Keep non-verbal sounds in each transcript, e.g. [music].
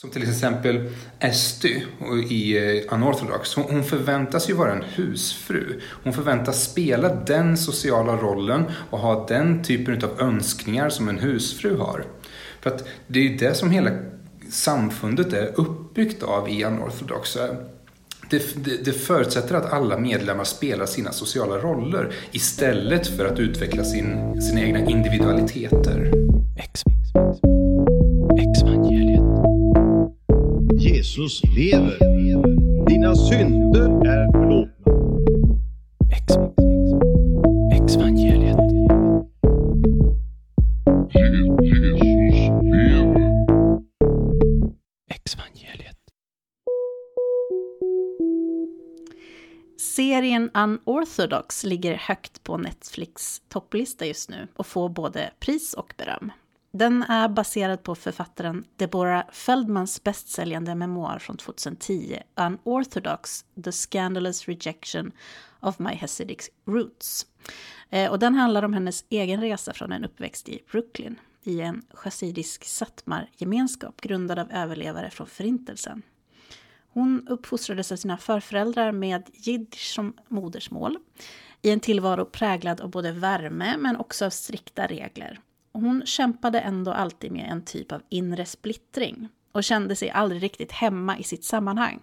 Som till exempel Esty i eh, Unorthodox. Hon förväntas ju vara en husfru. Hon förväntas spela den sociala rollen och ha den typen av önskningar som en husfru har. För att det är ju det som hela samfundet är uppbyggt av i Unorthodox. Det, det, det, förutsätter att alla medlemmar spelar sina sociala roller istället för att utveckla sin, sina egna individualiteter. Ex, Jesus lever. Dina synder är förlåtna. Exvangeliet. Jesus lever. Exvangeliet. Serien Unorthodox ligger högt på Netflix topplista just nu och får både pris och beröm. Den är baserad på författaren Deborah Feldmans bästsäljande memoar från 2010, Unorthodox, The Scandalous Rejection of My Hasidic Roots. Eh, och den handlar om hennes egen resa från en uppväxt i Brooklyn i en chassidisk satmar-gemenskap grundad av överlevare från Förintelsen. Hon uppfostrades av sina förföräldrar med jiddisch som modersmål i en tillvaro präglad av både värme men också av strikta regler hon kämpade ändå alltid med en typ av inre splittring och kände sig aldrig riktigt hemma i sitt sammanhang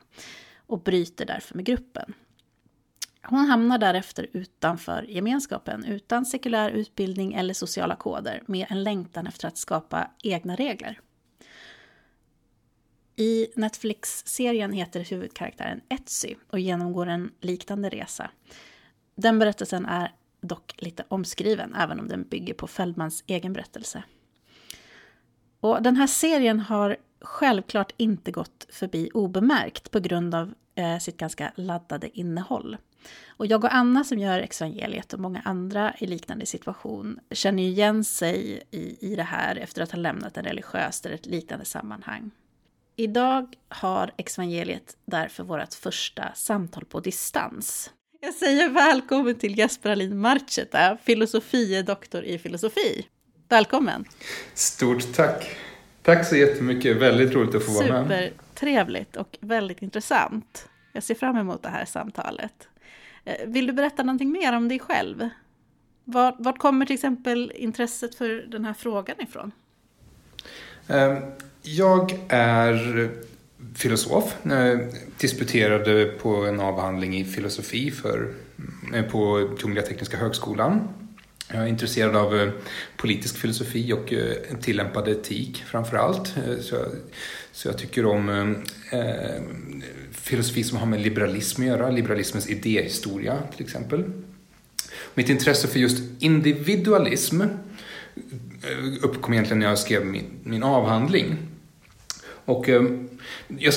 och bryter därför med gruppen. Hon hamnar därefter utanför gemenskapen utan sekulär utbildning eller sociala koder med en längtan efter att skapa egna regler. I Netflix-serien heter huvudkaraktären Etsy och genomgår en liknande resa. Den berättelsen är dock lite omskriven, även om den bygger på Feldmans egen berättelse. Och den här serien har självklart inte gått förbi obemärkt på grund av eh, sitt ganska laddade innehåll. Och jag och Anna som gör Exvangeliet och många andra i liknande situation känner ju igen sig i, i det här efter att ha lämnat en religiös eller ett liknande sammanhang. Idag har Exvangeliet därför vårt första samtal på distans. Jag säger välkommen till Jesper Alin Marcheta, filosofie doktor i filosofi. Välkommen! Stort tack! Tack så jättemycket, väldigt roligt att få vara med. Supertrevligt och väldigt intressant. Jag ser fram emot det här samtalet. Eh, vill du berätta någonting mer om dig själv? Vart, vart kommer till exempel intresset för den här frågan ifrån? Ehm, jag är filosof. Eh, disputerade på en avhandling i filosofi för, eh, på Kungliga Tekniska Högskolan. Jag är intresserad av eh, politisk filosofi och tillämpad etik framför allt. Så jag, så jag tycker om eh, filosofi som har med liberalism att göra, liberalismens idéhistoria till exempel. Mitt intresse för just individualism uppkom egentligen när jag skrev min, min avhandling. Och eh, jag,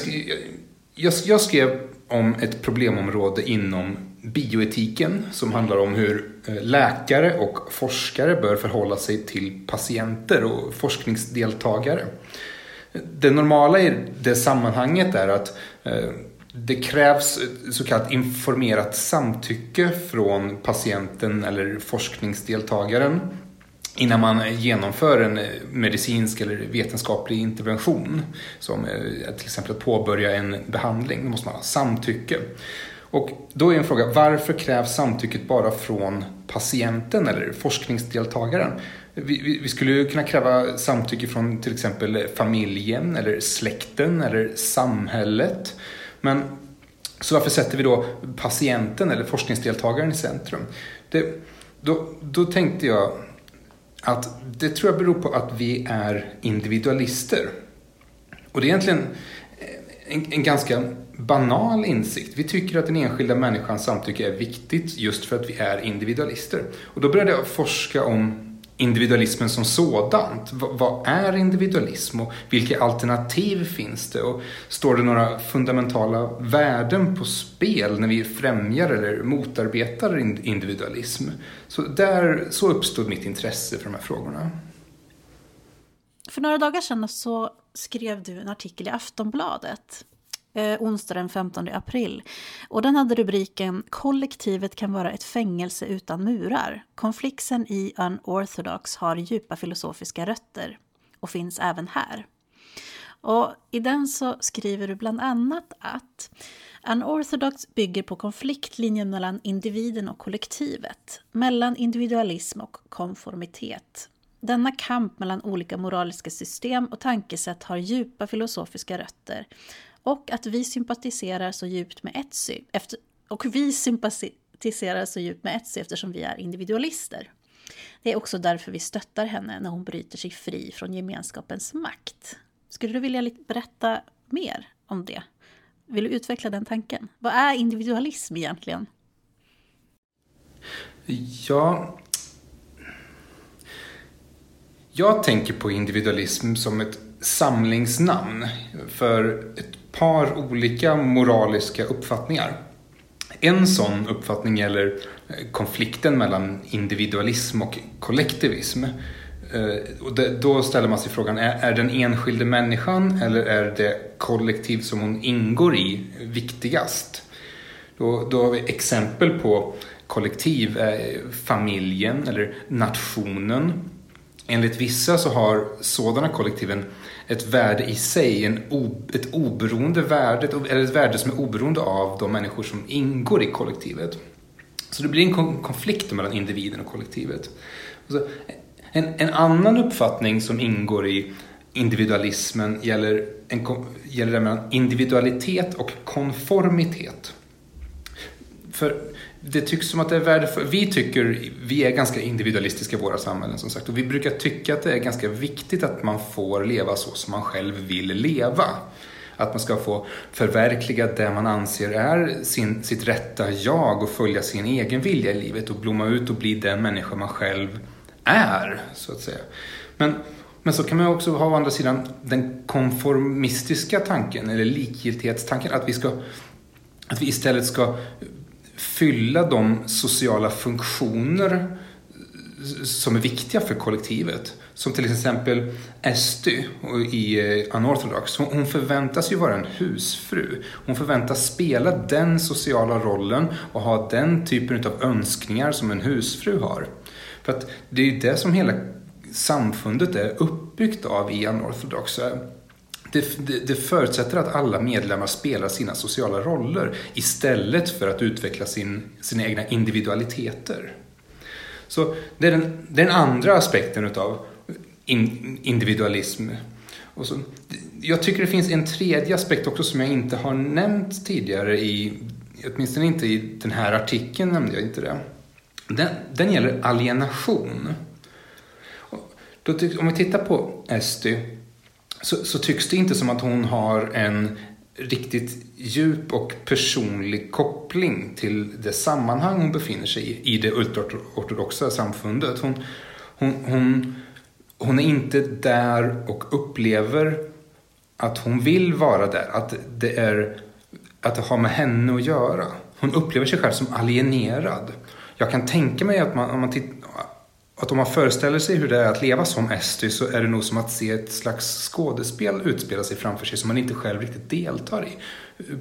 jag, jag skrev om ett problemområde inom bioetiken som handlar om hur eh, läkare och forskare bör förhålla sig till patienter och forskningsdeltagare. Det normala i det sammanhanget är att eh, det krävs så kallat informerat samtycke från patienten eller forskningsdeltagaren innan man genomför en eh, medicinsk eller vetenskaplig intervention, som eh, till exempel att påbörja en behandling, då måste man ha samtycke. Och då är en fråga, varför krävs samtycket bara från patienten eller forskningsdeltagaren? Vi, vi skulle kunna kräva samtycke från till exempel familjen eller släkten eller samhället. Men så varför sätter vi då patienten eller forskningsdeltagaren i centrum? Det, då, då tänkte jag att det tror jag beror på att vi är individualister. Och det är egentligen eh, en, en, ganska banal insikt. Vi tycker att den enskilda människans samtycke är viktigt just för att vi är individualister. Och då började jag forska om individualismen som sådant. V vad är individualism och vilka alternativ finns det? Och står det några fundamentala värden på spel när vi främjar eller motarbetar individualism? Så där så uppstod mitt intresse för de här frågorna. För några dagar sedan så skrev du en artikel i Aftonbladet eh, onsdag den 15 april. Och den hade rubriken “Kollektivet kan vara ett fängelse utan murar”. Konflikten i Unorthodox har djupa filosofiska rötter och finns även här. Och I den så skriver du bland annat att Unorthodox bygger på konfliktlinjen mellan individen och kollektivet, mellan individualism och konformitet. Denna kamp mellan olika moraliska system och tankesätt har djupa filosofiska rötter och att vi sympatiserar så djupt med Etsy, efter, och vi sympatiserar så djupt med Etsy eftersom vi är individualister. Det är också därför vi stöttar henne när hon bryter sig fri från gemenskapens makt. Skulle du vilja berätta mer om det? Vill du utveckla den tanken? Vad är individualism egentligen? Ja... Jag tänker på individualism som ett samlingsnamn för ett par olika moraliska uppfattningar. En sån uppfattning gäller eh, konflikten mellan individualism och kollektivism. Eh, och då ställer man sig frågan, är, den enskilde människan eller är det kollektiv som hon ingår i viktigast? Då, då har vi exempel på kollektiv, eh, familjen eller nationen. Enligt vissa så har sådana kollektiven ett värde i sig, en ett oberoende värde, eller ett värde som är oberoende av de människor som ingår i kollektivet. Så det blir en konflikt mellan individen och kollektivet. En, en annan uppfattning som ingår i individualismen gäller, en, gäller det mellan individualitet och konformitet. För det tycks som att det är värdefullt. Vi tycker, vi är ganska individualistiska i våra samhällen som sagt och vi brukar tycka att det är ganska viktigt att man får leva så som man själv vill leva. Att man ska få förverkliga det man anser är sin, sitt rätta jag och följa sin egen vilja i livet och blomma ut och bli den människa man själv är, så att säga. Men, men så kan man också ha å andra sidan den konformistiska tanken, eller likgiltighetstanken, att vi, ska, att vi istället ska fylla de sociala funktioner som är viktiga för kollektivet. Som till exempel Esty i eh, Unorthodox. Hon förväntas ju vara en husfru. Hon förväntas spela den sociala rollen och ha den typen av önskningar som en husfru har. För att det är ju det som hela samfundet är uppbyggt av i Unorthodox. Det, det, det, förutsätter att alla medlemmar spelar sina sociala roller istället för att utveckla sin, sina egna individualiteter. Så det är den, den andra aspekten utav in, individualism. Och så, jag tycker det finns en tredje aspekt också som jag inte har nämnt tidigare i, åtminstone inte i den här artikeln nämnde jag inte det. Den, den gäller alienation. Då, om vi tittar på Esty så, så, tycks det inte som att hon har en riktigt djup och personlig koppling till det sammanhang hon befinner sig i, i det ultraortodoxa samfundet. Hon, hon, hon, hon är inte där och upplever att hon vill vara där, att det, är, att det har med henne att göra. Hon upplever sig själv som alienerad. Jag kan tänka mig att man, om man tittar att om man föreställer sig hur det är att leva som Esty så är det nog som att se ett slags skådespel utspela sig framför sig som man inte själv riktigt deltar i.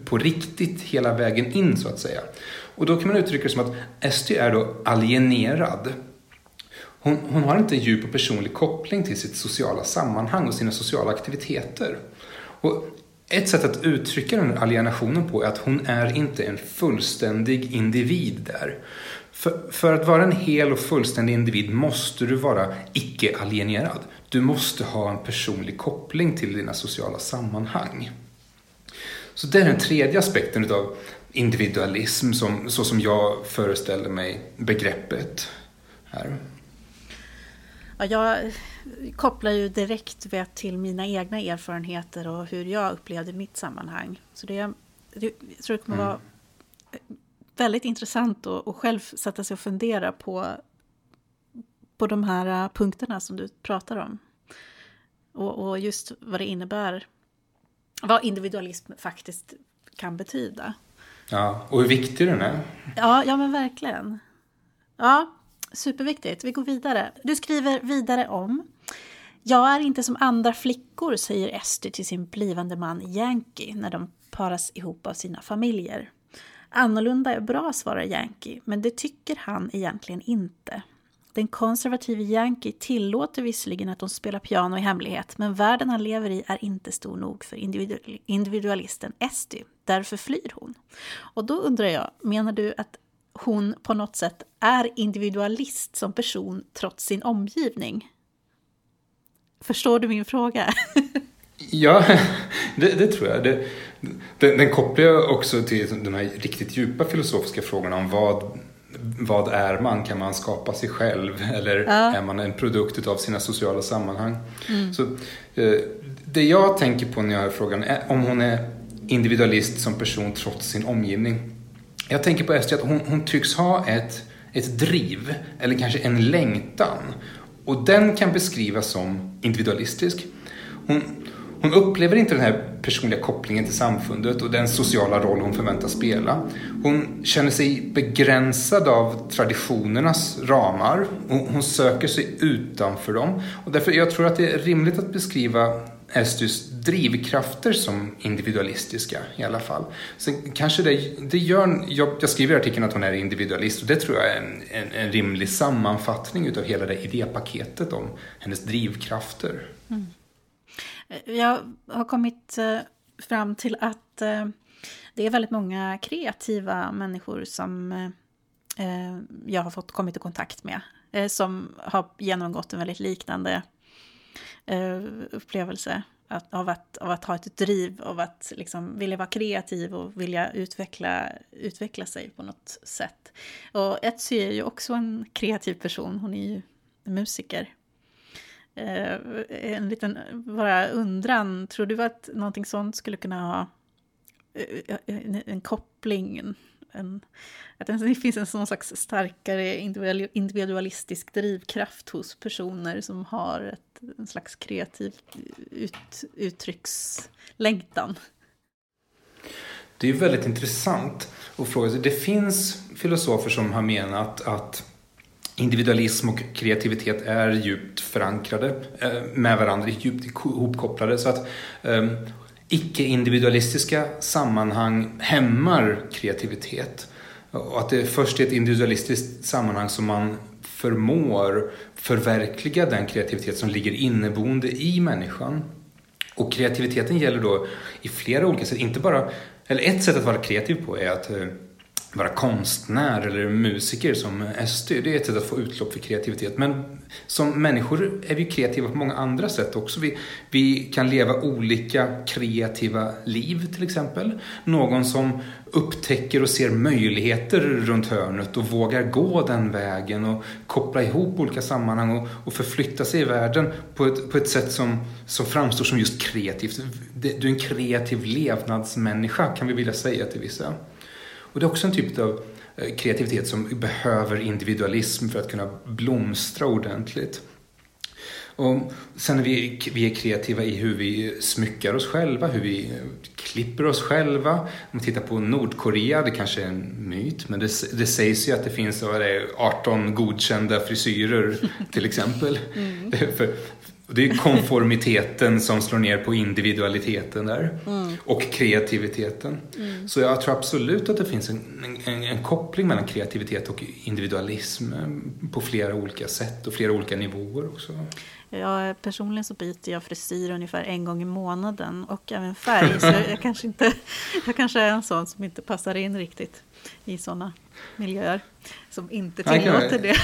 På riktigt hela vägen in så att säga. Och då kan man uttrycka det som att Esty är då alienerad. Hon, hon har inte djup och personlig koppling till sitt sociala sammanhang och sina sociala aktiviteter. Och ett sätt att uttrycka den alienationen på är att hon är inte en fullständig individ där. För, för, att vara en hel och fullständig individ måste du vara icke-alienerad. Du måste ha en personlig koppling till dina sociala sammanhang. Så det är den tredje aspekten av individualism, som, så som jag föreställer mig begreppet här. Ja, jag kopplar ju direkt till mina egna erfarenheter och hur jag upplevde mitt sammanhang. Så det, jag tror det kommer mm. vara väldigt intressant att, att själv sätta sig och fundera på, på de här äh, punkterna som du pratar om. Och, och just vad det innebär, vad individualism faktiskt kan betyda. Ja, och hur viktig den är. Ja, ja men verkligen. Ja, superviktigt. Vi går vidare. Du skriver vidare om jag är inte som andra flickor, säger Ester till sin blivande man Yankee när de paras ihop av sina familjer. Annorlunda är bra, svarar Yankee, men det tycker han egentligen inte. Den konservative Yankee tillåter visserligen att de spelar piano i hemlighet, men världen han lever i är inte stor nog för individualisten Esty. Därför flyr hon. Och då undrar jag, menar du att hon på något sätt är individualist som person trots sin omgivning? Förstår du min fråga? [laughs] Ja, [laughs] det, det tror jag. Det, den, den kopplar jag också till de här riktigt djupa filosofiska frågorna om vad, vad är man? Kan man skapa sig själv? Eller Ja. är man en produkt av sina sociala sammanhang? Så, eh, det jag tänker på när jag hör frågan är om hon är individualist som person trots sin omgivning. Jag tänker på Estrid att hon, hon tycks ha ett, ett driv, eller kanske en längtan. Och den kan beskrivas som individualistisk. Hon, hon upplever inte den här personliga kopplingen till samfundet och den sociala roll hon förväntas spela. Hon känner sig begränsad av traditionernas ramar och hon söker sig utanför dem. Och därför jag tror att det är rimligt att beskriva Estys drivkrafter som individualistiska i alla fall. Sen kanske det, det gör, jag, jag skriver i artikeln att hon är individualist och det tror jag är en, en, en rimlig sammanfattning utav hela det idépaketet om hennes drivkrafter. Mm. Jag har kommit eh, fram till att eh, det är väldigt många kreativa människor som eh, jag har fått kommit i kontakt med. Som har genomgått en väldigt liknande upplevelse att, av, att, av att ha ett driv, av att liksom vilja vara kreativ och vilja utveckla, utveckla sig på något sätt. Och Etsy är ju också en kreativ person, hon är ju musiker. Eh, en liten bara undran, tror du att någonting sånt skulle kunna ha eh, eh, en, en koppling, en, en, att det finns en sån slags starkare individualistisk drivkraft hos personer som har ett, en slags kreativ ut, uttryckslängtan? Det är ju väldigt intressant att fråga sig. Det finns filosofer som har menat att individualism och kreativitet är djupt förankrade eh, med varandra, djupt ihopkopplade. Så att ehm, icke-individualistiska sammanhang hämmar kreativitet. Och att det är först i ett individualistiskt sammanhang som man förmår förverkliga den kreativitet som ligger inneboende i människan. Och kreativiteten gäller då i flera olika sätt. Inte bara, eller ett sätt att vara kreativ på är att eh, vara konstnär eller musiker som Esty. Det är ett sätt att få utlopp för kreativitet. Men som människor är vi kreativa på många andra sätt också. Vi, vi kan leva olika kreativa liv till exempel. Någon som upptäcker och ser möjligheter runt hörnet och vågar gå den vägen och koppla ihop olika sammanhang och, och förflytta sig i världen på ett, på ett sätt som, som framstår som just kreativt. Du är en kreativ levnadsmänniska kan vi vilja säga till vissa. Och det är också en typ av eh, kreativitet som behöver individualism för att kunna blomstra ordentligt. Och sen är vi, vi är kreativa i hur vi smyckar oss själva, hur vi klipper oss själva. Om vi tittar på Nordkorea, det kanske är en myt, men det, det sägs ju att det finns det är, 18 godkända frisyrer till exempel. [laughs] För, det är konformiteten som slår ner på individualiteten där. Och kreativiteten. Så jag tror absolut att det finns en, en, en koppling mellan kreativitet och individualism på flera olika sätt och flera olika nivåer också. Jag, personligen så byter jag frisyr ungefär en gång i månaden och även färg. Så jag, [laughs] kanske inte, jag kanske är en sån som inte passar in riktigt i sådana miljöer. Som inte tillåter det,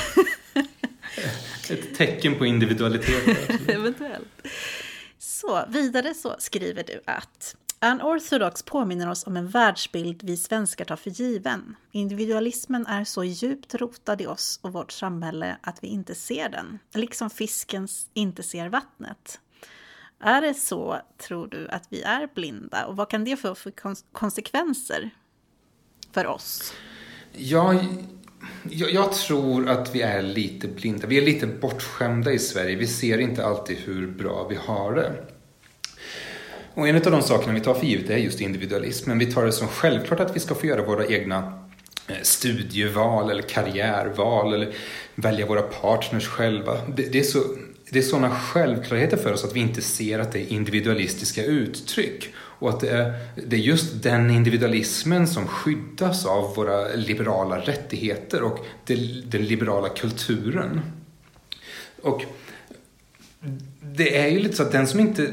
[laughs] [laughs] Ett tecken på individualitet. [laughs] eventuellt. Så, vidare så skriver du att Unorthodox påminner oss om en världsbild vi svenskar tar för given. Individualismen är så djupt rotad i oss och vårt samhälle att vi inte ser den, liksom fisken inte ser vattnet. Är det så, tror du, att vi är blinda? Och vad kan det få för kons- konsekvenser för oss? Jag, jag, jag tror att vi är lite blinda. Vi är lite bortskämda i Sverige. Vi ser inte alltid hur bra vi har det. Och en av de sakerna vi tar för givet är just individualismen. Vi tar det som självklart att vi ska få göra våra egna eh, studieval eller karriärval eller välja våra partners själva. Det, det är så det är sådana självklarheter för oss att vi inte ser att det är individualistiska uttryck. Och att det är, det är just den individualismen som skyddas av våra liberala rättigheter och det, den liberala kulturen. Och det är ju lite så att den som inte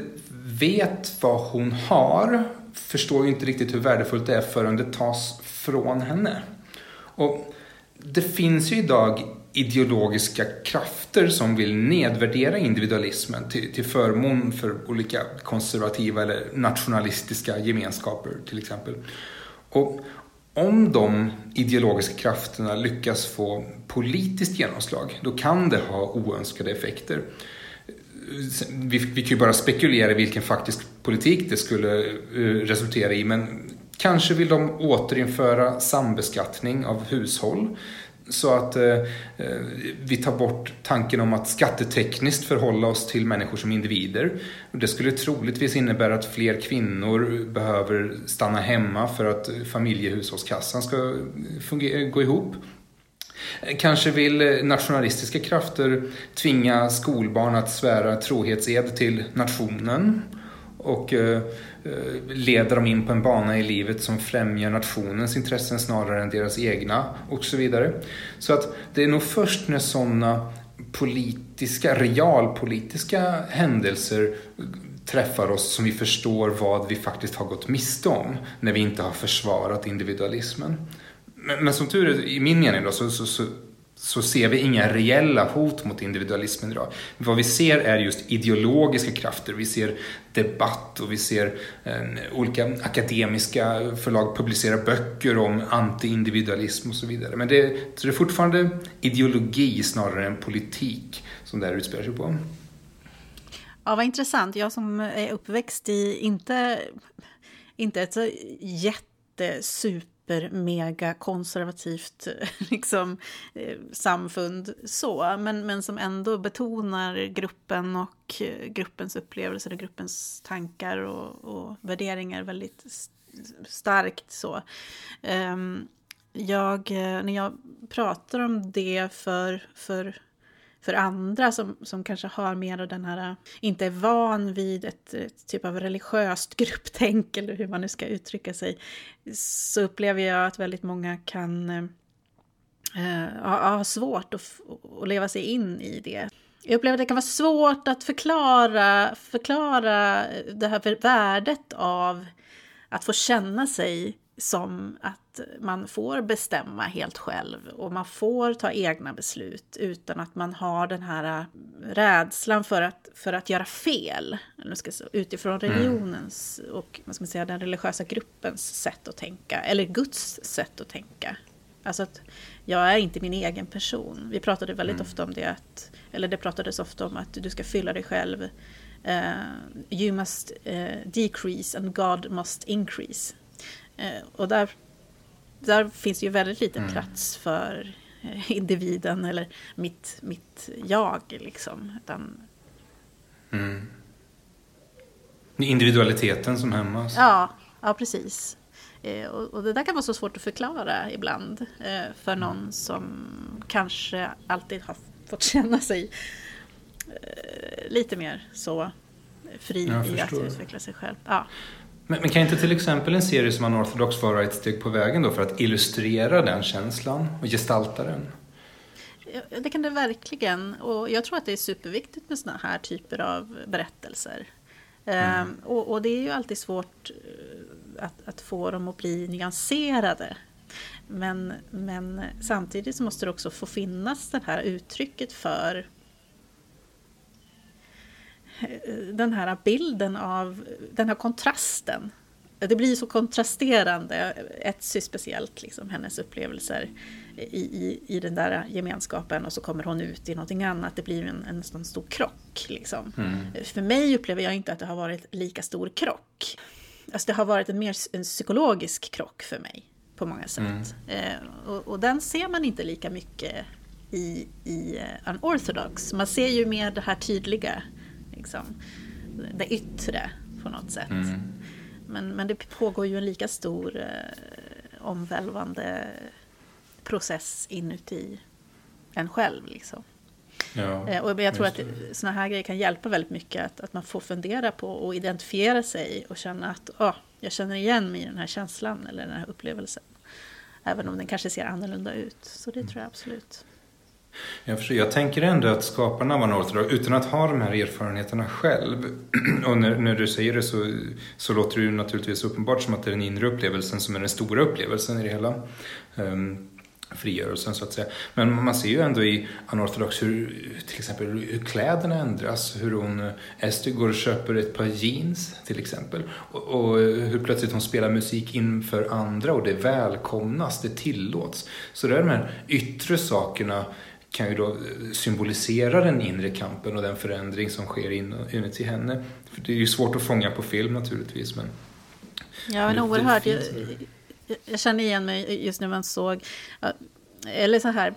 vet vad hon har förstår ju inte riktigt hur värdefullt det är förrän det tas från henne. Och det finns ju idag ideologiska krafter som vill nedvärdera individualismen till, till förmån för olika konservativa eller nationalistiska gemenskaper till exempel. Och om de ideologiska krafterna lyckas få politiskt genomslag, då kan det ha oönskade effekter. Vi, vi kan ju bara spekulera i vilken faktisk politik det skulle eh, resultera i, men kanske vill de återinföra sambeskattning av hushåll så att eh, eh, vi tar bort tanken om att skattetekniskt förhålla oss till människor som individer. Det skulle troligtvis innebära att fler kvinnor behöver stanna hemma för att familjehushållskassan ska fungera, gå ihop. Kanske vill nationalistiska krafter tvinga skolbarn att svära trohetsed till nationen och eh, eh, leder dem in på en bana i livet som främjar nationens intressen snarare än deras egna och så vidare. Så att det är nog först när sådana politiska, realpolitiska händelser träffar oss som vi förstår vad vi faktiskt har gått miste om när vi inte har försvarat individualismen. Men, men som tur är, i min mening då, så, så, så så ser vi inga reella hot mot individualismen idag. Vad vi ser är just ideologiska krafter. Vi ser debatt och vi ser eh, olika akademiska förlag publicera böcker om anti-individualism och så vidare. Men det, så det är fortfarande ideologi snarare än politik som det här utspelar sig på. Ja, vad intressant. Jag som är uppväxt i, inte, inte ett så jättesuper super mega konservativt [laughs] liksom, eh, samfund så, men, men som ändå betonar gruppen och eh, gruppens upplevelser och gruppens tankar och, och värderingar väldigt starkt så. Ehm, jag, eh, när jag pratar om det för, för för andra som, som kanske har mer av den här, eh, inte är van vid ett, ett, typ av religiöst [laughs] grupptänk eller hur man nu ska uttrycka sig, så upplever jag att väldigt många kan eh, eh ha, ha svårt att, att leva sig in i det. Jag upplever att det kan vara svårt att förklara, förklara det här värdet av att få känna sig som att man får bestämma helt själv och man får ta egna beslut utan att man har den här rädslan för att, för att göra fel. Utifrån mm. religionens och vad ska man säga, den religiösa gruppens sätt att tänka, eller Guds sätt att tänka. Alltså att jag är inte min egen person. Vi pratade väldigt mm. ofta om det, att, eller det pratades ofta om att du ska fylla dig själv. Uh, you must uh, decrease and God must increase. Eh, och där, där finns ju väldigt liten mm. plats för eh, individen eller mitt, mitt jag. Liksom. Utan... Mm. Individualiteten som hämmas. Ja, ja precis. Eh, och, och, det där kan vara så svårt att förklara ibland eh, för någon mm. som kanske alltid har fått känna sig eh, lite mer så fri i att utveckla sig själv. Ja. Men, men, kan inte till exempel en serie som Unorthodox vara ett steg på vägen då för att illustrera den känslan och gestalta den? Det kan det verkligen. Och jag tror att det är superviktigt med sådana här typer av berättelser. Mm. Ehm, och, och, det är ju alltid svårt eh, att, att, få dem att bli nyanserade. Men, men samtidigt så måste det också få finnas det här uttrycket för den här bilden av den här kontrasten. Det blir så kontrasterande, Etsy speciellt, liksom, hennes upplevelser i, i, i den där gemenskapen och så kommer hon ut i någonting annat. Det blir en, en, en stor krock. Liksom. Mm. För mig upplever jag inte att det har varit lika stor krock. Alltså det har varit en mer en psykologisk krock för mig på många sätt. Mm. Eh, och, och, den ser man inte lika mycket i, i uh, Unorthodox. Man ser ju mer det här tydliga liksom, det yttre på något sätt. Mm. Men, men det pågår ju en lika stor eh, omvälvande process inuti en själv. Liksom. Ja, eh, och jag tror att sådana här grejer kan hjälpa väldigt mycket. Att, att man får fundera på och identifiera sig och känna att oh, jag känner igen mig i den här känslan eller den här upplevelsen. Även om den kanske ser annorlunda ut. Så det mm. tror jag absolut. Jag, förstår, jag tänker ändå att skaparna av Unorthodox, utan att ha de här erfarenheterna själv, [clears throat] och när, när du säger det så, så låter det ju naturligtvis uppenbart som att det är den inre upplevelsen som är den stora upplevelsen i det hela. Um, frigörelsen så att säga. Men man ser ju ändå i anortodox hur till exempel hur kläderna ändras. Hur hon, Ester går och köper ett par jeans till exempel. Och, och hur plötsligt hon spelar musik inför andra och det välkomnas, det tillåts. Så det är de här yttre sakerna kan ju då symbolisera den inre kampen och den förändring som sker inuti henne. För det är ju svårt att fånga på film naturligtvis. Men ja, men oerhört. Jag, jag känner igen mig just när man såg, eller så här,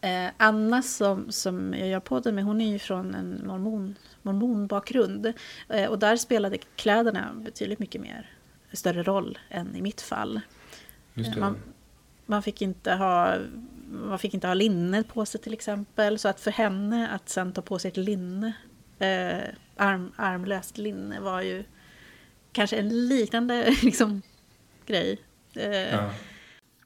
eh, Anna som, som jag gör podden med, hon är ju från en mormon, mormonbakgrund. Eh, och där spelade kläderna betydligt mycket mer, större roll än i mitt fall. Man, man, fick inte ha, man fick inte ha linne på sig till exempel. Så att för henne att sen ta på sig ett linne, eh, arm, armlöst linne var ju kanske en liknande [laughs] liksom, grej. Eh, ja.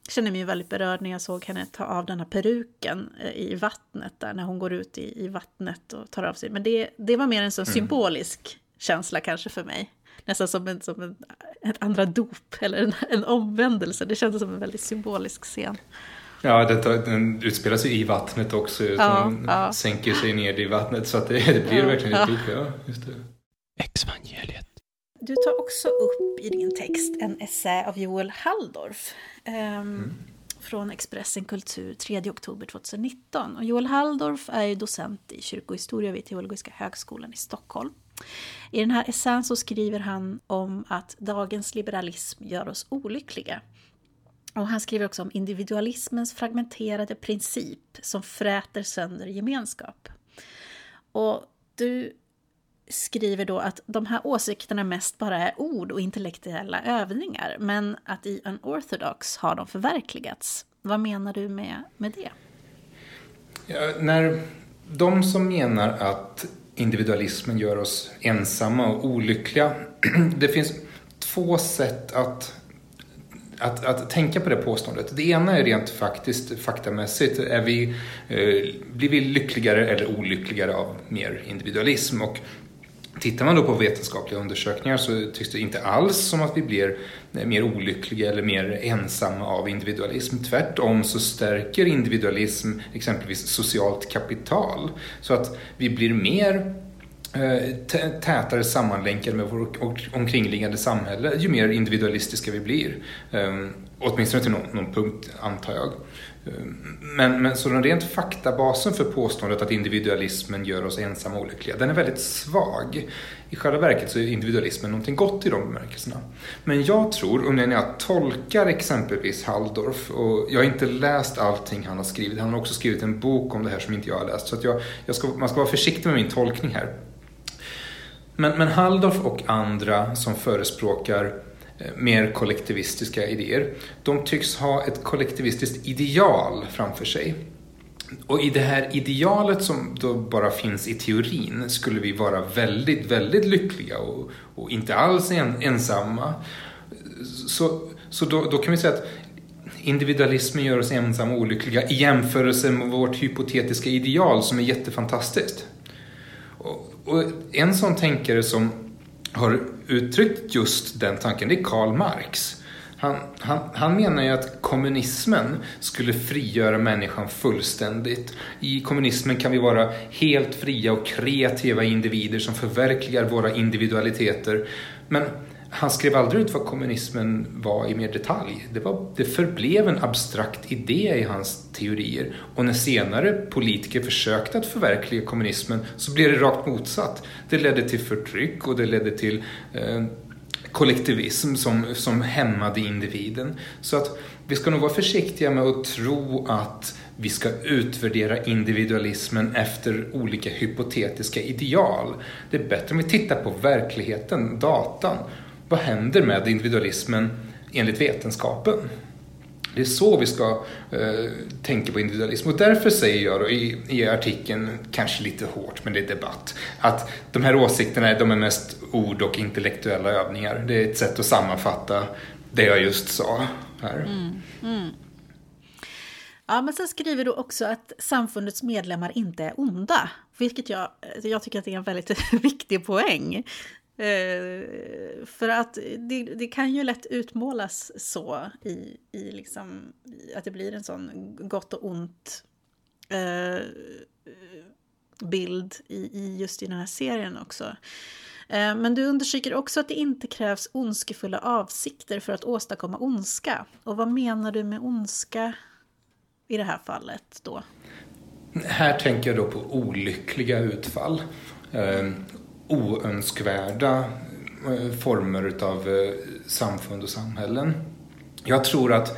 känner mig väldigt berörd när jag såg henne ta av den här peruken eh, i vattnet där när hon går ut i, i vattnet och tar av sig. Men det, det var mer en sån mm. symbolisk känsla kanske för mig. Nästan som en, som en, ett andra dop eller en, en omvändelse. Det kändes som en väldigt symbolisk scen. Ja, detta, den utspelar sig i vattnet också. Ja, ja. sänker sig ner i vattnet så att det, [laughs] det blir ja, verkligen ett dop. Ja, just det. Exvangeliet. Du tar också upp i din text en essä av Joel Halldorf. Um, mm. Från Expressen Kultur 3 oktober 2019. Och Joel Halldorf är ju docent i kyrkohistoria vid Teologiska högskolan i Stockholm. I den här essän så skriver han om att dagens liberalism gör oss olyckliga. Och han skriver också om individualismens fragmenterade princip som fräter sönder gemenskap. Och du skriver då att de här åsikterna mest bara är ord och intellektuella övningar, men att i Unorthodox har de förverkligats. Vad menar du med, med det? Ja, när de som menar att individualismen gör oss ensamma och olyckliga, [clears throat] det finns två sätt att att, att tänka på det påståendet. Det ena är rent faktiskt, faktamässigt. Är vi, eh, blir vi lyckligare eller olyckligare av mer individualism? Och Tittar man då på vetenskapliga undersökningar så tycks det inte alls som att vi blir eh, mer olyckliga eller mer ensamma av individualism. Tvärtom så stärker individualism exempelvis socialt kapital så att vi blir mer Eh, tätare sammanlänkade med vårt omkringliggande samhälle ju mer individualistiska vi blir. Ehm, åtminstone till någon, någon punkt antar jag. Ehm, men, men så den rent faktabasen för påståendet att individualismen gör oss ensamma och olyckliga, den är väldigt svag. I själva verket så är individualismen någonting gott i de bemärkelserna. Men jag tror, och när jag tolkar exempelvis Halldorf, och jag har inte läst allting han har skrivit, han har också skrivit en bok om det här som inte jag har läst, så att jag, jag ska, man ska vara försiktig med min tolkning här. Men, men Halldorf och andra som förespråkar eh, mer kollektivistiska idéer. De tycks ha ett kollektivistiskt ideal framför sig. Och i det här idealet som då bara finns i teorin skulle vi vara väldigt, väldigt lyckliga och, och inte alls en, ensamma. Så, så då, då kan vi säga att individualismen gör oss ensamma och olyckliga i jämförelse med vårt hypotetiska ideal som är jättefantastiskt. Och, en sån tänkare som har uttryckt just den tanken, det är Karl Marx. Han, han, han menar ju att kommunismen skulle frigöra människan fullständigt. I kommunismen kan vi vara helt fria och kreativa individer som förverkligar våra individualiteter. Men han skrev aldrig ut vad kommunismen var i mer detalj. Det, var, det förblev en abstrakt idé i hans teorier. Och när senare politiker försökte att förverkliga kommunismen så blev det rakt motsatt. Det ledde till förtryck och det ledde till eh, kollektivism som, som hämmade individen. Så att vi ska nog vara försiktiga med att tro att vi ska utvärdera individualismen efter olika hypotetiska ideal. Det är bättre om vi tittar på verkligheten, datan vad händer med individualismen enligt vetenskapen? Det är så vi ska eh, tänka på individualism. Och därför säger jag då i, i artikeln, kanske lite hårt, men det är debatt, att de här åsikterna de är mest ord och intellektuella övningar. Det är ett sätt att sammanfatta det jag just sa här. Mm, mm. Ja, men sen skriver du också att samfundets medlemmar inte är onda, vilket jag, jag tycker att det är en väldigt [laughs] viktig poäng. Eh, för att det, det, kan ju lätt utmålas så i, i liksom, att det blir en sån gott och ont eh, bild i, i just i den här serien också. Eh, men du understryker också att det inte krävs ondskefulla avsikter för att åstadkomma ondska. Och vad menar du med ondska i det här fallet då? Här tänker jag då på olyckliga utfall. Eh, Oönskvärda eh, former av eh, samfund och samhällen. Jag tror att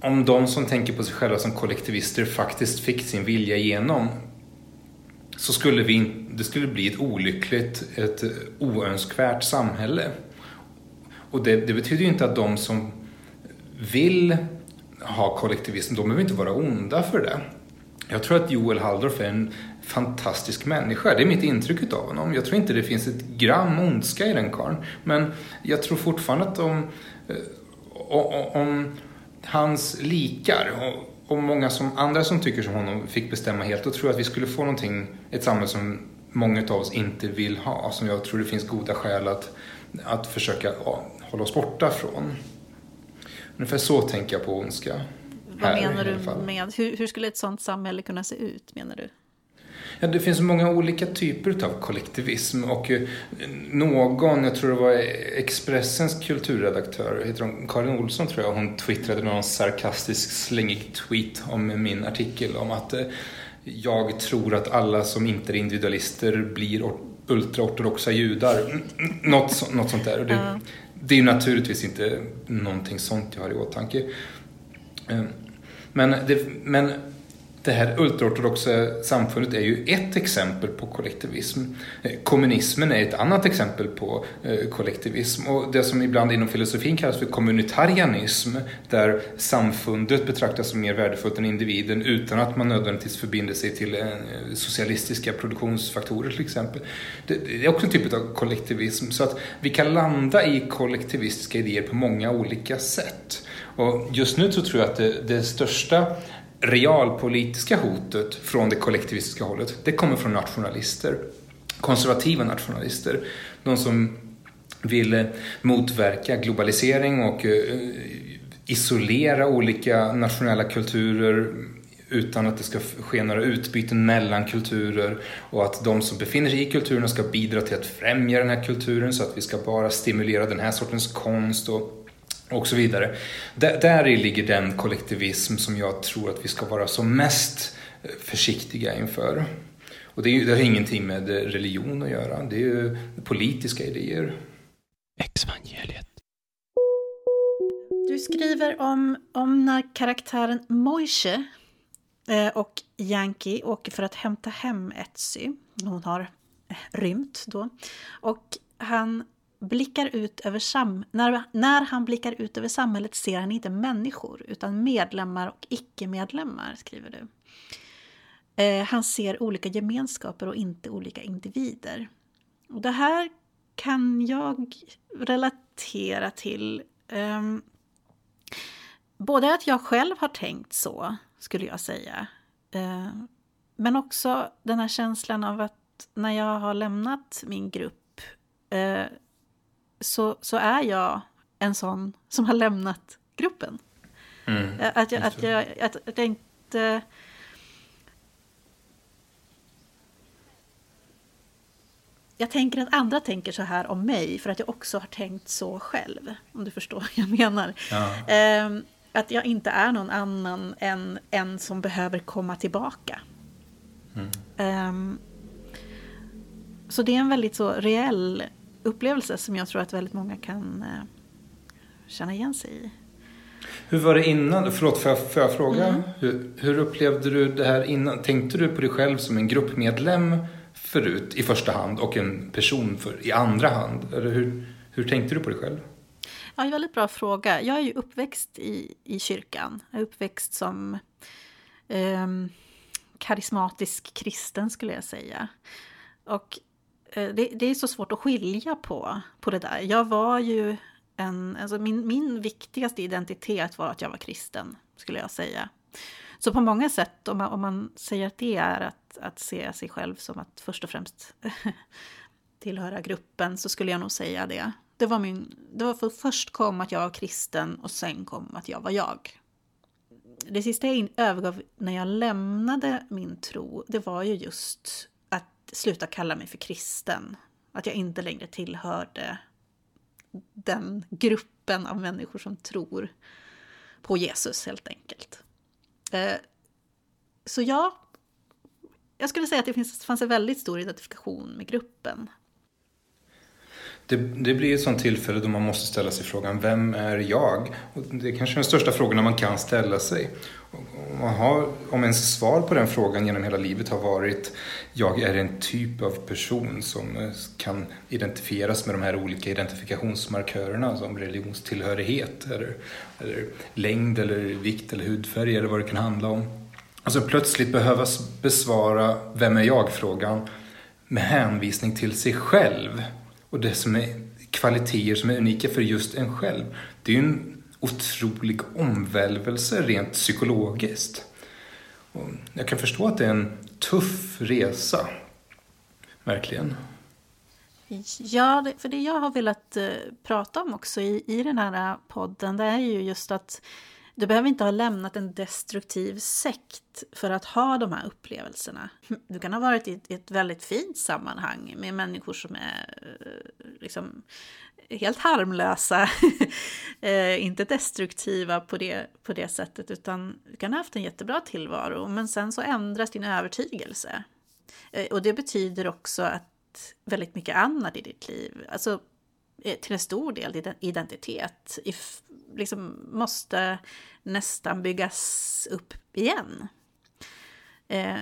om de som tänker på sig själva som kollektivister faktiskt fick sin vilja igenom så skulle vi, det skulle bli ett olyckligt, ett eh, oönskvärt samhälle. Och det, det betyder ju inte att de som vill ha kollektivism, de behöver inte vara onda för det. Jag tror att Joel Halldorf är en fantastisk människa. Det är mitt intryck av honom. Jag tror inte det finns ett gram ondska i den karln. Men jag tror fortfarande att om, eh, om hans likar och, och många som, andra som tycker som honom fick bestämma helt, då tror jag att vi skulle få någonting, ett samhälle som många av oss inte vill ha. Som jag tror det finns goda skäl att, att försöka ja, hålla oss borta från. Ungefär så tänker jag på ondska. Vad menar du med, hur, hur skulle ett sånt samhälle kunna se ut menar du? Ja, det finns många olika typer av kollektivism och eh, någon, jag tror det var Expressens kulturredaktör, heter hon Karin Olsson tror jag, hon twittrade någon sarkastisk slängig tweet om min artikel om att eh, jag tror att alla som inte är individualister blir ultraortodoxa judar. Något, något sånt där. Och det, det är ju naturligtvis inte någonting sånt jag har i åtanke. Eh, men, det, men det här ultraortodoxa samfundet är ju ett exempel på kollektivism. Eh, kommunismen är ett annat exempel på eh, kollektivism. Och det som ibland inom filosofin kallas för kommunitarianism, där samfundet betraktas som mer värdefullt än individen utan att man nödvändigtvis förbinder sig till eh, socialistiska produktionsfaktorer till exempel. Det är också en typ av kollektivism. Så att vi kan landa i kollektivistiska idéer på många olika sätt. Och just nu så tror jag att det, det största realpolitiska hotet från det kollektivistiska hållet, det kommer från nationalister. Konservativa nationalister. De som vill eh, motverka globalisering och eh, isolera olika nationella kulturer utan att det ska ske några utbyten mellan kulturer och att de som befinner sig i kulturerna ska bidra till att främja den här kulturen så att vi ska bara stimulera den här sortens konst och och så vidare. Där, där ligger den kollektivism som jag tror att vi ska vara som mest eh, försiktiga inför. Och det, är, det har ingenting med religion att göra, det är ju politiska idéer. Exvangeliet. Du skriver om, om när karaktären Moishe eh, och Yankee åker för att hämta hem Etsy. Hon har eh, rymt då. Och han blickar ut över sam när, när han blickar ut över samhället ser han inte människor utan medlemmar och icke-medlemmar, skriver du. Eh, han ser olika gemenskaper och inte olika individer. Och det här kan jag relatera till. Eh, både att jag själv har tänkt så, skulle jag säga. Eh, men också den här känslan av att när jag har lämnat min grupp eh, så, så är jag en sån som har lämnat gruppen. Mm, att, jag, att, jag, att, att jag inte... Jag tänker att andra tänker så här om mig för att jag också har tänkt så själv. Om du förstår vad jag menar. Ja. Um, att jag inte är någon annan än en som behöver komma tillbaka. Mm. Um, så det är en väldigt så reell upplevelse som jag tror att väldigt många kan eh, känna igen sig i. Hur var det innan? Förlåt, får jag, får jag fråga? Mm. Hur, hur, upplevde du det här innan? Tänkte du på dig själv som en gruppmedlem förut i första hand och en person för, i andra hand? Eller hur, hur tänkte du på dig själv? Ja, en väldigt bra fråga. Jag är ju uppväxt i, i kyrkan. Jag är uppväxt som eh, karismatisk kristen skulle jag säga. Och Eh, det, det, är så svårt att skilja på, på det där. Jag var ju en, alltså min, min viktigaste identitet var att jag var kristen, skulle jag säga. Så på många sätt, om man, om man säger att det är att, att se sig själv som att först och främst [laughs] tillhöra gruppen, så skulle jag nog säga det. Det var, min, det var för först kom att jag var kristen och sen kom att jag var jag. Det sista jag övergav när jag lämnade min tro, det var ju just sluta kalla mig för kristen. Att jag inte längre tillhörde den gruppen av människor som tror på Jesus helt enkelt. Eh, så ja, jag skulle säga att det fanns en väldigt stor identifikation med gruppen. Det, det, blir ett sånt tillfälle då man måste ställa sig frågan, vem är jag? Och det är kanske den största frågan man kan ställa sig. Om, man har, om ens svar på den frågan genom hela livet har varit, jag är en typ av person som eh, kan identifieras med de här olika identifikationsmarkörerna alltså som religionstillhörighet eller, eller längd eller vikt eller hudfärg eller vad det kan handla om. Alltså plötsligt behöva besvara vem är jag-frågan med hänvisning till sig själv och det som är kvaliteter som är unika för just en själv. Det är ju en otrolig omvälvelse rent psykologiskt. Och jag kan förstå att det är en tuff resa. Verkligen. Ja, för det jag har velat eh, prata om också i, i den här podden, det är ju just att du behöver inte ha lämnat en destruktiv sekt för att ha de här upplevelserna. Du kan ha varit i ett väldigt fint sammanhang med människor som är eh, liksom helt harmlösa, [laughs] eh, inte destruktiva på det, på det sättet, utan du kan ha haft en jättebra tillvaro, men sen så ändras din övertygelse. Eh, och det betyder också att väldigt mycket annat i ditt liv, alltså till en stor del identitet, liksom måste nästan byggas upp igen. Eh,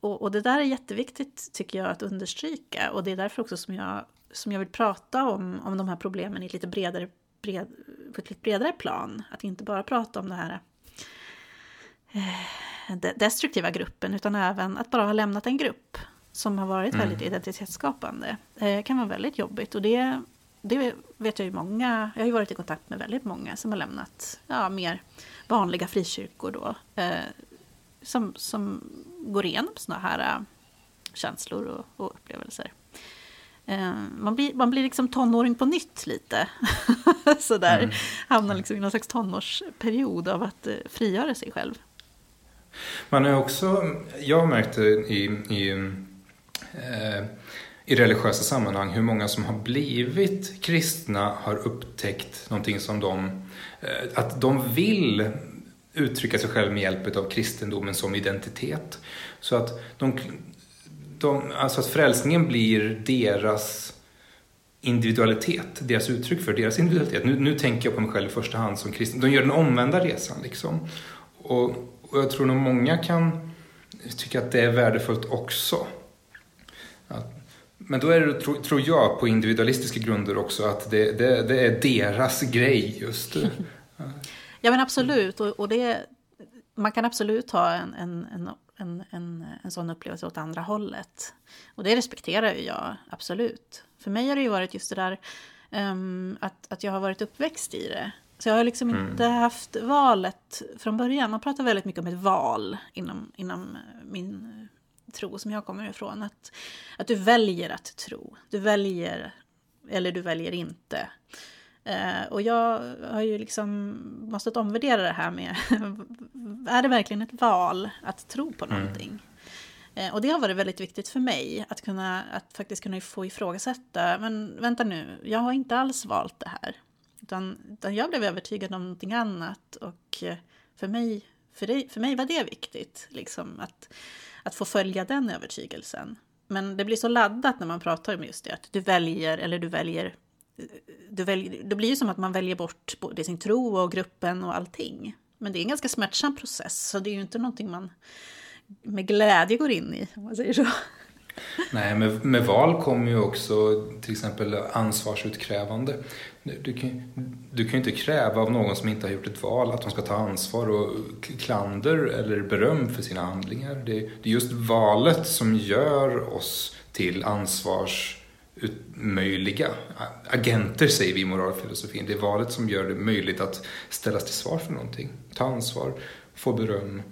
och, och, det där är jätteviktigt tycker jag att understryka och det är därför också som jag, som jag vill prata om, om de här problemen i ett lite bredare, bred, på ett lite bredare plan. Att inte bara prata om det här eh, destruktiva gruppen utan även att bara ha lämnat en grupp som har varit mm. väldigt identitetsskapande. Eh, kan vara väldigt jobbigt och det det vet jag ju många, jag har ju varit i kontakt med väldigt många som har lämnat ja, mer vanliga frikyrkor då. Eh, som, som går igenom sådana här äh, känslor och, och upplevelser. Eh, man, blir, man blir liksom tonåring på nytt lite. [laughs] Sådär. Mm. Hamnar liksom i någon slags tonårsperiod av att eh, frigöra sig själv. Man är också, jag har märkt det i, i eh, i religiösa sammanhang hur många som har blivit kristna har upptäckt någonting som de, eh, att de vill uttrycka sig själva med hjälp av kristendomen som identitet. Så att, de, de, alltså att frälsningen blir deras individualitet, deras uttryck för deras individualitet. Nu, nu tänker jag på mig själv i första hand som kristen. De gör den omvända resan liksom. Och, och jag tror nog många kan tycka att det är värdefullt också. Att, men då är det, tror jag, på individualistiska grunder också att det, det, det är deras grej just. [laughs] ja men absolut, och, och det, man kan absolut ha en, en, en, en, en, en sån upplevelse åt andra hållet. Och det respekterar ju jag, absolut. För mig har det ju varit just det där um, att, att jag har varit uppväxt i det. Så jag har liksom mm. inte haft valet från början. Man pratar väldigt mycket om ett val inom, inom min tro som jag kommer ifrån. Att, att du väljer att tro. Du väljer, eller du väljer inte. Eh, och jag har ju liksom måste omvärdera det här med, [laughs] är det verkligen ett val att tro på mm. någonting? Mm. Och det har varit väldigt viktigt för mig, att, kunna, att faktiskt kunna få ifrågasätta, men vänta nu, jag har inte alls valt det här. Utan, utan jag blev övertygad om någonting annat och för mig, för, det, för mig var det viktigt. Liksom, att, att få följa den övertygelsen. Men det blir så laddat när man pratar om just det, att du väljer, eller du väljer, du väljer, det blir ju som att man väljer bort både sin tro och gruppen och allting. Men det är en ganska smärtsam process, så det är ju inte någonting man med glädje går in i, om man säger så. Nej, med, med val kommer ju också till exempel ansvarsutkrävande. Du kan, du kan ju inte kräva av någon som inte har gjort ett val att de ska ta ansvar och klander eller beröm för sina handlingar. Det, det är just valet som gör oss till ansvarsmöjliga. Agenter säger vi i moralfilosofin. Det är valet som gör det möjligt att ställas till svar för någonting. Ta ansvar, få beröm,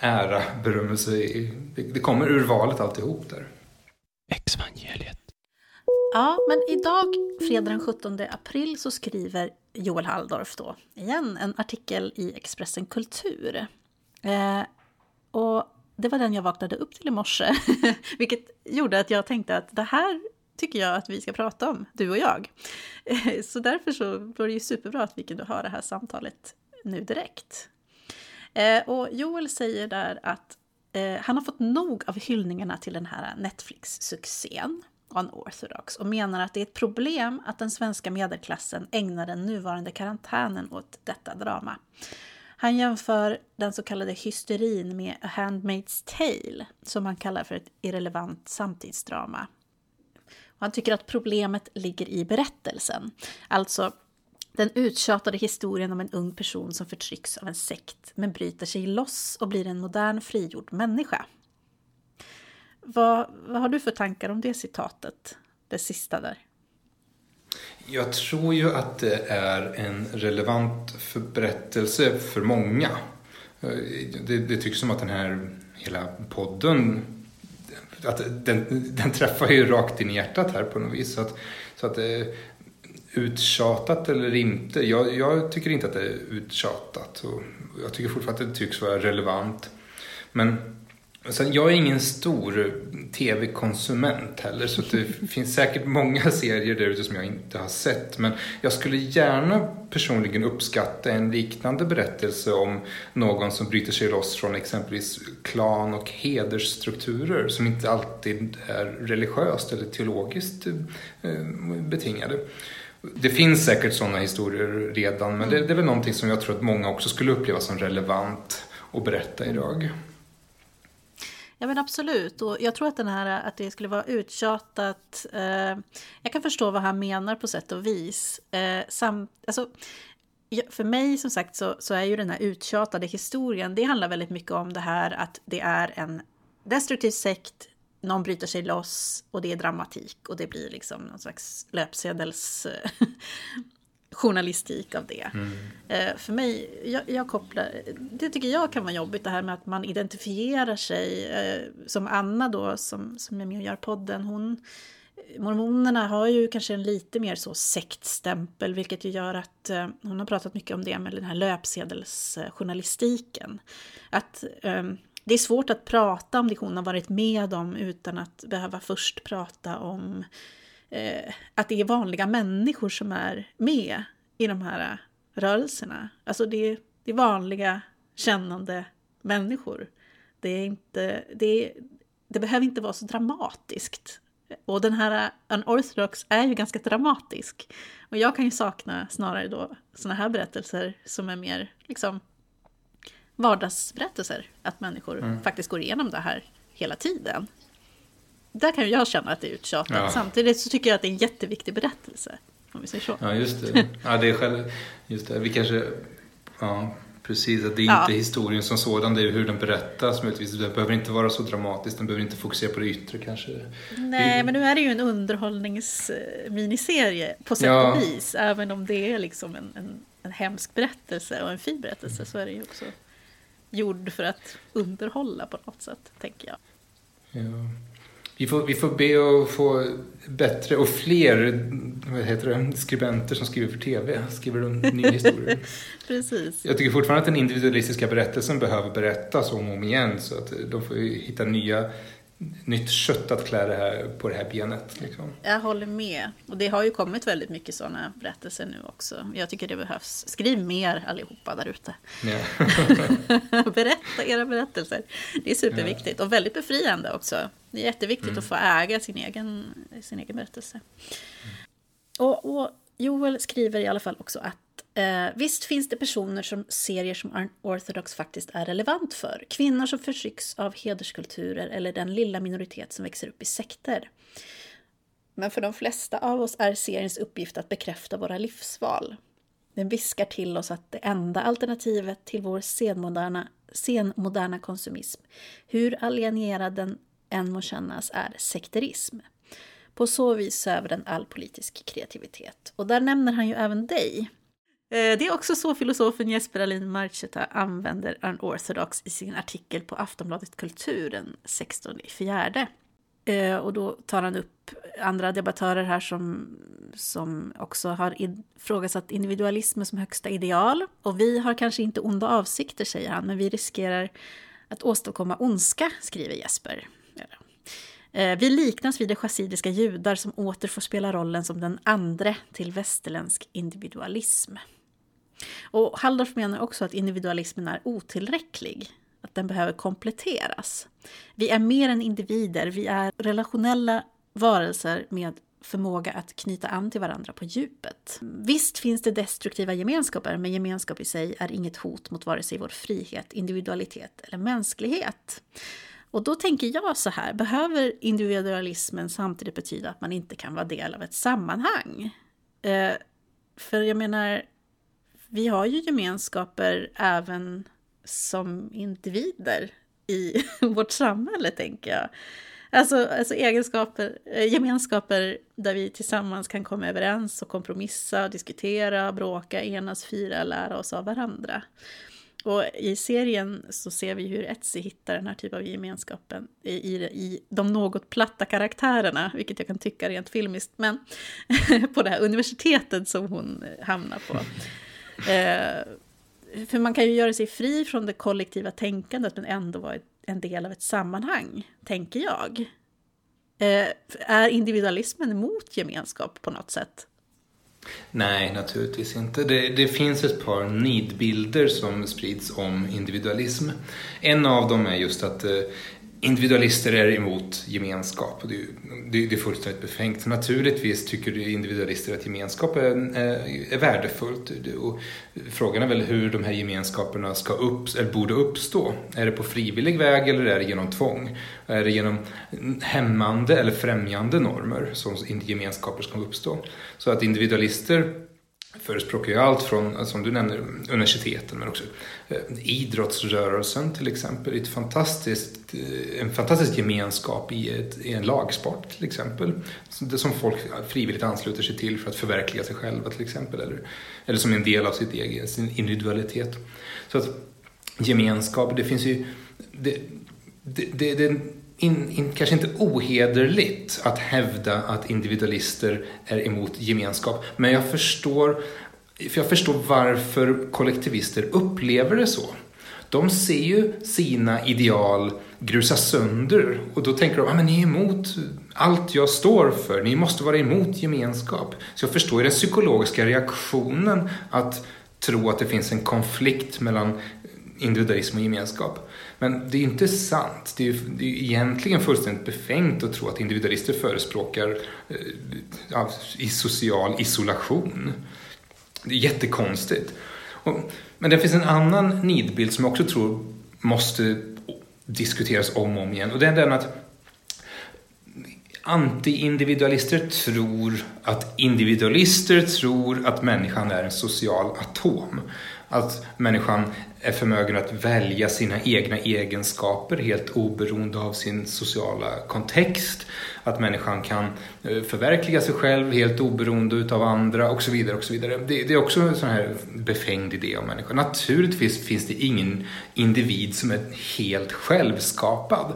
ära, berömmelse. Det, det kommer ur valet alltihop där. Exvangeliet. Ja, men idag, fredag den 17 april, så skriver Joel Halldorf då igen en artikel i Expressen Kultur. Eh, och det var den jag vaknade upp till i morse, [laughs] vilket gjorde att jag tänkte att det här tycker jag att vi ska prata om, du och jag. [laughs] Så därför så var det ju superbra att vi kunde ha det här samtalet nu direkt. Eh, och Joel säger där att eh, han har fått nog av hyllningarna till den här Netflix-succén Unorthodox och menar att det är ett problem att den svenska medelklassen ägnar den nuvarande karantänen åt detta drama. Han jämför den så kallade hysterin med A Handmaid's Tale, som han kallar för ett irrelevant samtidsdrama. Och han tycker att problemet ligger i berättelsen, alltså den uttjatade historien om en ung person som förtrycks av en sekt men bryter sig loss och blir en modern frigjord människa. Vad, vad har du för tankar om det citatet? Det sista där. Jag tror ju att det är en relevant berättelse för många. Det, det tycks som att den här hela podden att den, den träffar ju rakt in i hjärtat här på något vis. Så att, så att det uttjatat eller inte. Jag, jag tycker inte att det är uttjatat. Och jag tycker fortfarande att det tycks vara relevant. Men Sen, jag är ingen stor tv-konsument heller så att det [laughs] finns säkert många serier där ute som jag inte har sett. Men jag skulle gärna personligen uppskatta en liknande berättelse om någon som bryter sig loss från exempelvis klan och hedersstrukturer som inte alltid är religiöst eller teologiskt eh, betingade. Det finns säkert sådana historier redan men det, det är väl någonting som jag tror att många också skulle uppleva som relevant att berätta idag. Ja men absolut, och jag tror att den här att det skulle vara uttjatat, eh, jag kan förstå vad han menar på sätt och vis. Eh, sam, alltså, för mig som sagt så, så är ju den här uttjatade historien, det handlar väldigt mycket om det här att det är en destruktiv sekt, någon bryter sig loss och det är dramatik och det blir liksom någon slags löpsedels [laughs] journalistik av det. Eh, för mig, jag, jag kopplar, det tycker jag kan vara jobbigt det här med att man identifierar sig. Eh, som Anna då, som, som är med och gör podden, hon Mormonerna har ju kanske en lite mer så sektstämpel, vilket ju gör att eh, hon har pratat mycket om det med den här löpsedelsjournalistiken. Att eh, det är svårt att prata om det hon har varit med om utan att behöva först prata om eh, att det är vanliga människor som är med i de här rörelserna. Alltså det är, det är vanliga kännande människor. Det, är inte, det, det behöver inte vara så dramatiskt. Och den här Unorthodox är ju ganska dramatisk. Och jag kan ju sakna snarare då såna här berättelser som är mer liksom vardagsberättelser. Att människor Mm. faktiskt går igenom det här hela tiden. Där kan ju jag känna att det är uttjatat. Ja. Samtidigt så tycker jag att det är en jätteviktig berättelse. Om vi säger så. Ja, just det. Ja, det är själv, just det. Vi kanske, ja, precis. Att det är Ja. inte historien som sådan, det är hur den berättas möjligtvis. Det behöver inte vara så dramatiskt, den behöver inte fokusera på det yttre kanske. Nej, men nu är det ju en underhållningsminiserie på sätt Ja. och vis. Även om det är liksom en, en, en hemsk berättelse och en fin berättelse så är det ju också gjord för att underhålla på något sätt, tänker jag. Ja. Vi, får, vi får be att få bättre och fler vad heter det, skribenter som skriver för tv, skriver de nya [laughs] historier. Precis. Jag tycker fortfarande att den individualistiska berättelsen behöver berättas om och om igen så att de får hitta nya, nytt kött att klä det här, på det här benet. Liksom. Jag håller med. Och det har ju kommit väldigt mycket sådana berättelser nu också. Jag tycker det behövs. Skriv mer allihopa där ute. Ja. [laughs] Berätta era berättelser. Det är superviktigt och väldigt befriande också. Det är jätteviktigt att få äga sin egen, sin egen berättelse. Och, och Joel skriver i alla fall också att eh, visst finns det personer som serier som Orthodox faktiskt är relevant för. Kvinnor som förtrycks av hederskulturer eller den lilla minoritet som växer upp i sekter. Men för de flesta av oss är seriens uppgift att bekräfta våra livsval. Den viskar till oss att det enda alternativet till vår senmoderna, senmoderna konsumism, hur alienerad den än må kännas, är sekterism. På så vis söver den all politisk kreativitet. Och där nämner han ju även dig. Eh, det är också så filosofen Jesper Alin Marcheta använder unorthodox i sin artikel på Aftonbladet Kultur den 16 fjärde. Eh, och då tar han upp andra debattörer här som, som också har ifrågasatt individualismen som högsta ideal. Och vi har kanske inte onda avsikter, säger han, men vi riskerar att åstadkomma ondska, skriver Jesper. Eh, vi liknas vid de chassidiska judar som åter får spela rollen som den andre till västerländsk individualism. Och Halldorf menar också att individualismen är otillräcklig, att den behöver kompletteras. Vi är mer än individer, vi är relationella varelser med förmåga att knyta an till varandra på djupet. Visst finns det destruktiva gemenskaper, men gemenskap i sig är inget hot mot vare sig vår frihet, individualitet eller mänsklighet. Och då tänker jag så här, behöver individualismen samtidigt betyda att man inte kan vara del av ett sammanhang? Eh, för jag menar, vi har ju gemenskaper även som individer i [laughs] vårt samhälle, tänker jag. Alltså, alltså egenskaper, eh, gemenskaper där vi tillsammans kan komma överens och kompromissa, diskutera, bråka, enas, fira, lära oss av varandra. Och i serien så ser vi hur Etsy hittar den här typen av gemenskapen i, i, i de något platta karaktärerna, vilket jag kan tycka rent filmiskt, men [laughs] på det här universitetet som hon eh, hamnar på. Eh, för man kan ju göra sig fri från det kollektiva tänkandet men ändå vara en del av ett sammanhang, tänker jag. Eh, är individualismen emot gemenskap på något sätt? Nej, naturligtvis inte. Det, det, finns ett par nidbilder som sprids om individualism. En av dem är just att eh, individualister är emot gemenskap. Det, det, det är fullständigt befängt. Naturligtvis tycker individualister att gemenskap är, är, är värdefullt. Och frågan är väl hur de här gemenskaperna ska upp, eller borde uppstå. Är det på frivillig väg eller är det genom tvång? Är det genom hämmande eller främjande normer som gemenskaper ska uppstå? Så att individualister förespråkar ju allt från, alltså, som du nämner, universiteten men också eh, idrottsrörelsen till exempel. Ett fantastiskt, eh, en fantastisk gemenskap i, ett, i en lagsport till exempel. Det som folk frivilligt ansluter sig till för att förverkliga sig själva till exempel. Eller, eller som en del av sitt egen, sin individualitet. Så att gemenskap, det finns ju... Det, det, det, det in, in, kanske inte ohederligt att hävda att individualister är emot gemenskap. Men jag förstår, för jag förstår varför kollektivister upplever det så. De ser ju sina ideal grusas sönder och då tänker de att ah, ni är emot allt jag står för. Ni måste vara emot gemenskap. Så jag förstår ju den psykologiska reaktionen att tro att det finns en konflikt mellan individualism och gemenskap. Men det är inte sant. Det är, det är egentligen fullständigt befängt att tro att individualister förespråkar eh, i social isolation. Det är jättekonstigt. Och, men det finns en annan nidbild som jag också tror måste diskuteras om och om igen. Och det är den att anti-individualister tror att individualister tror att människan är en social atom. Att människan är förmögen att välja sina egna egenskaper helt oberoende av sin sociala kontext. Att människan kan eh, förverkliga sig själv helt oberoende utav andra och så vidare. och så vidare. Det, det är också en sån här befängd idé om människan. Naturligtvis finns det ingen individ som är helt självskapad.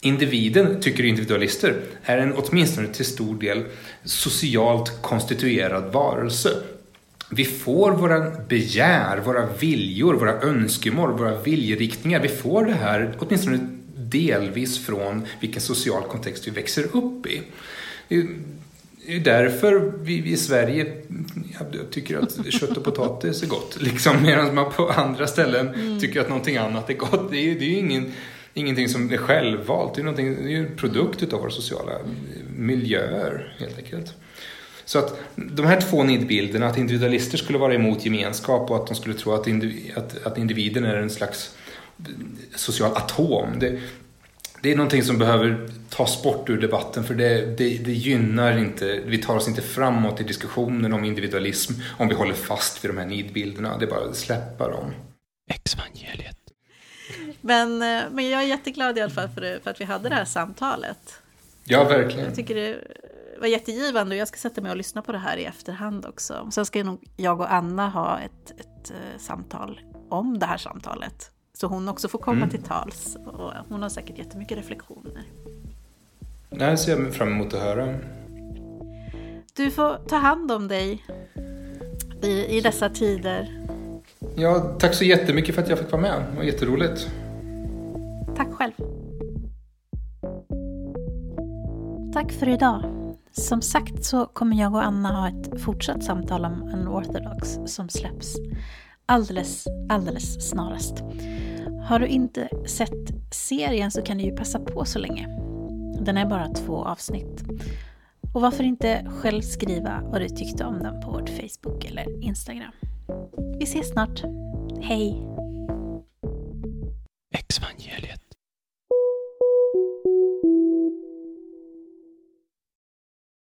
Individen, tycker individualister, är en åtminstone till stor del socialt konstituerad varelse vi får våra begär, våra viljor, våra önskemål, våra viljeriktningar. Vi får det här åtminstone delvis från vilken social kontext vi växer upp i. Det är därför vi, i Sverige jag tycker att kött och potatis är gott. Liksom, medan man på andra ställen mm. tycker att någonting annat är gott. Det är, det är ju ingen, ingenting som är självvalt. Det är, det är ju en produkt av våra sociala miljöer helt enkelt. Så att de här två nidbilderna, att individualister skulle vara emot gemenskap och att de skulle tro att, indiv att, att individen är en slags social atom. Det, det är någonting som behöver tas bort ur debatten för det, det, det, gynnar inte, vi tar oss inte framåt i diskussionen om individualism om vi håller fast vid de här nidbilderna. Det är bara att släppa dem. Exvangeliet. Men, eh, men jag är jätteglad i alla fall för, för att vi hade det här samtalet. Ja, verkligen. Jag tycker det var jättegivande och jag ska sätta mig och lyssna på det här i efterhand också. Sen ska nog jag och Anna ha ett, ett uh, samtal om det här samtalet. Så hon också får komma mm. till tals. Och hon har säkert jättemycket reflektioner. Det här ser jag fram emot att höra. Du får ta hand om dig i, i dessa tider. Ja, tack så jättemycket för att jag fick vara med. Det var jätteroligt. Tack själv. Tack för idag. Som sagt så kommer jag och Anna ha ett fortsatt samtal om Unorthodox som släpps alldeles, alldeles snarast. Har du inte sett serien så kan du ju passa på så länge. Den är bara två avsnitt. Och varför inte själv skriva vad du tyckte om den på vårt Facebook eller Instagram. Vi ses snart. Hej! Exvangeliet.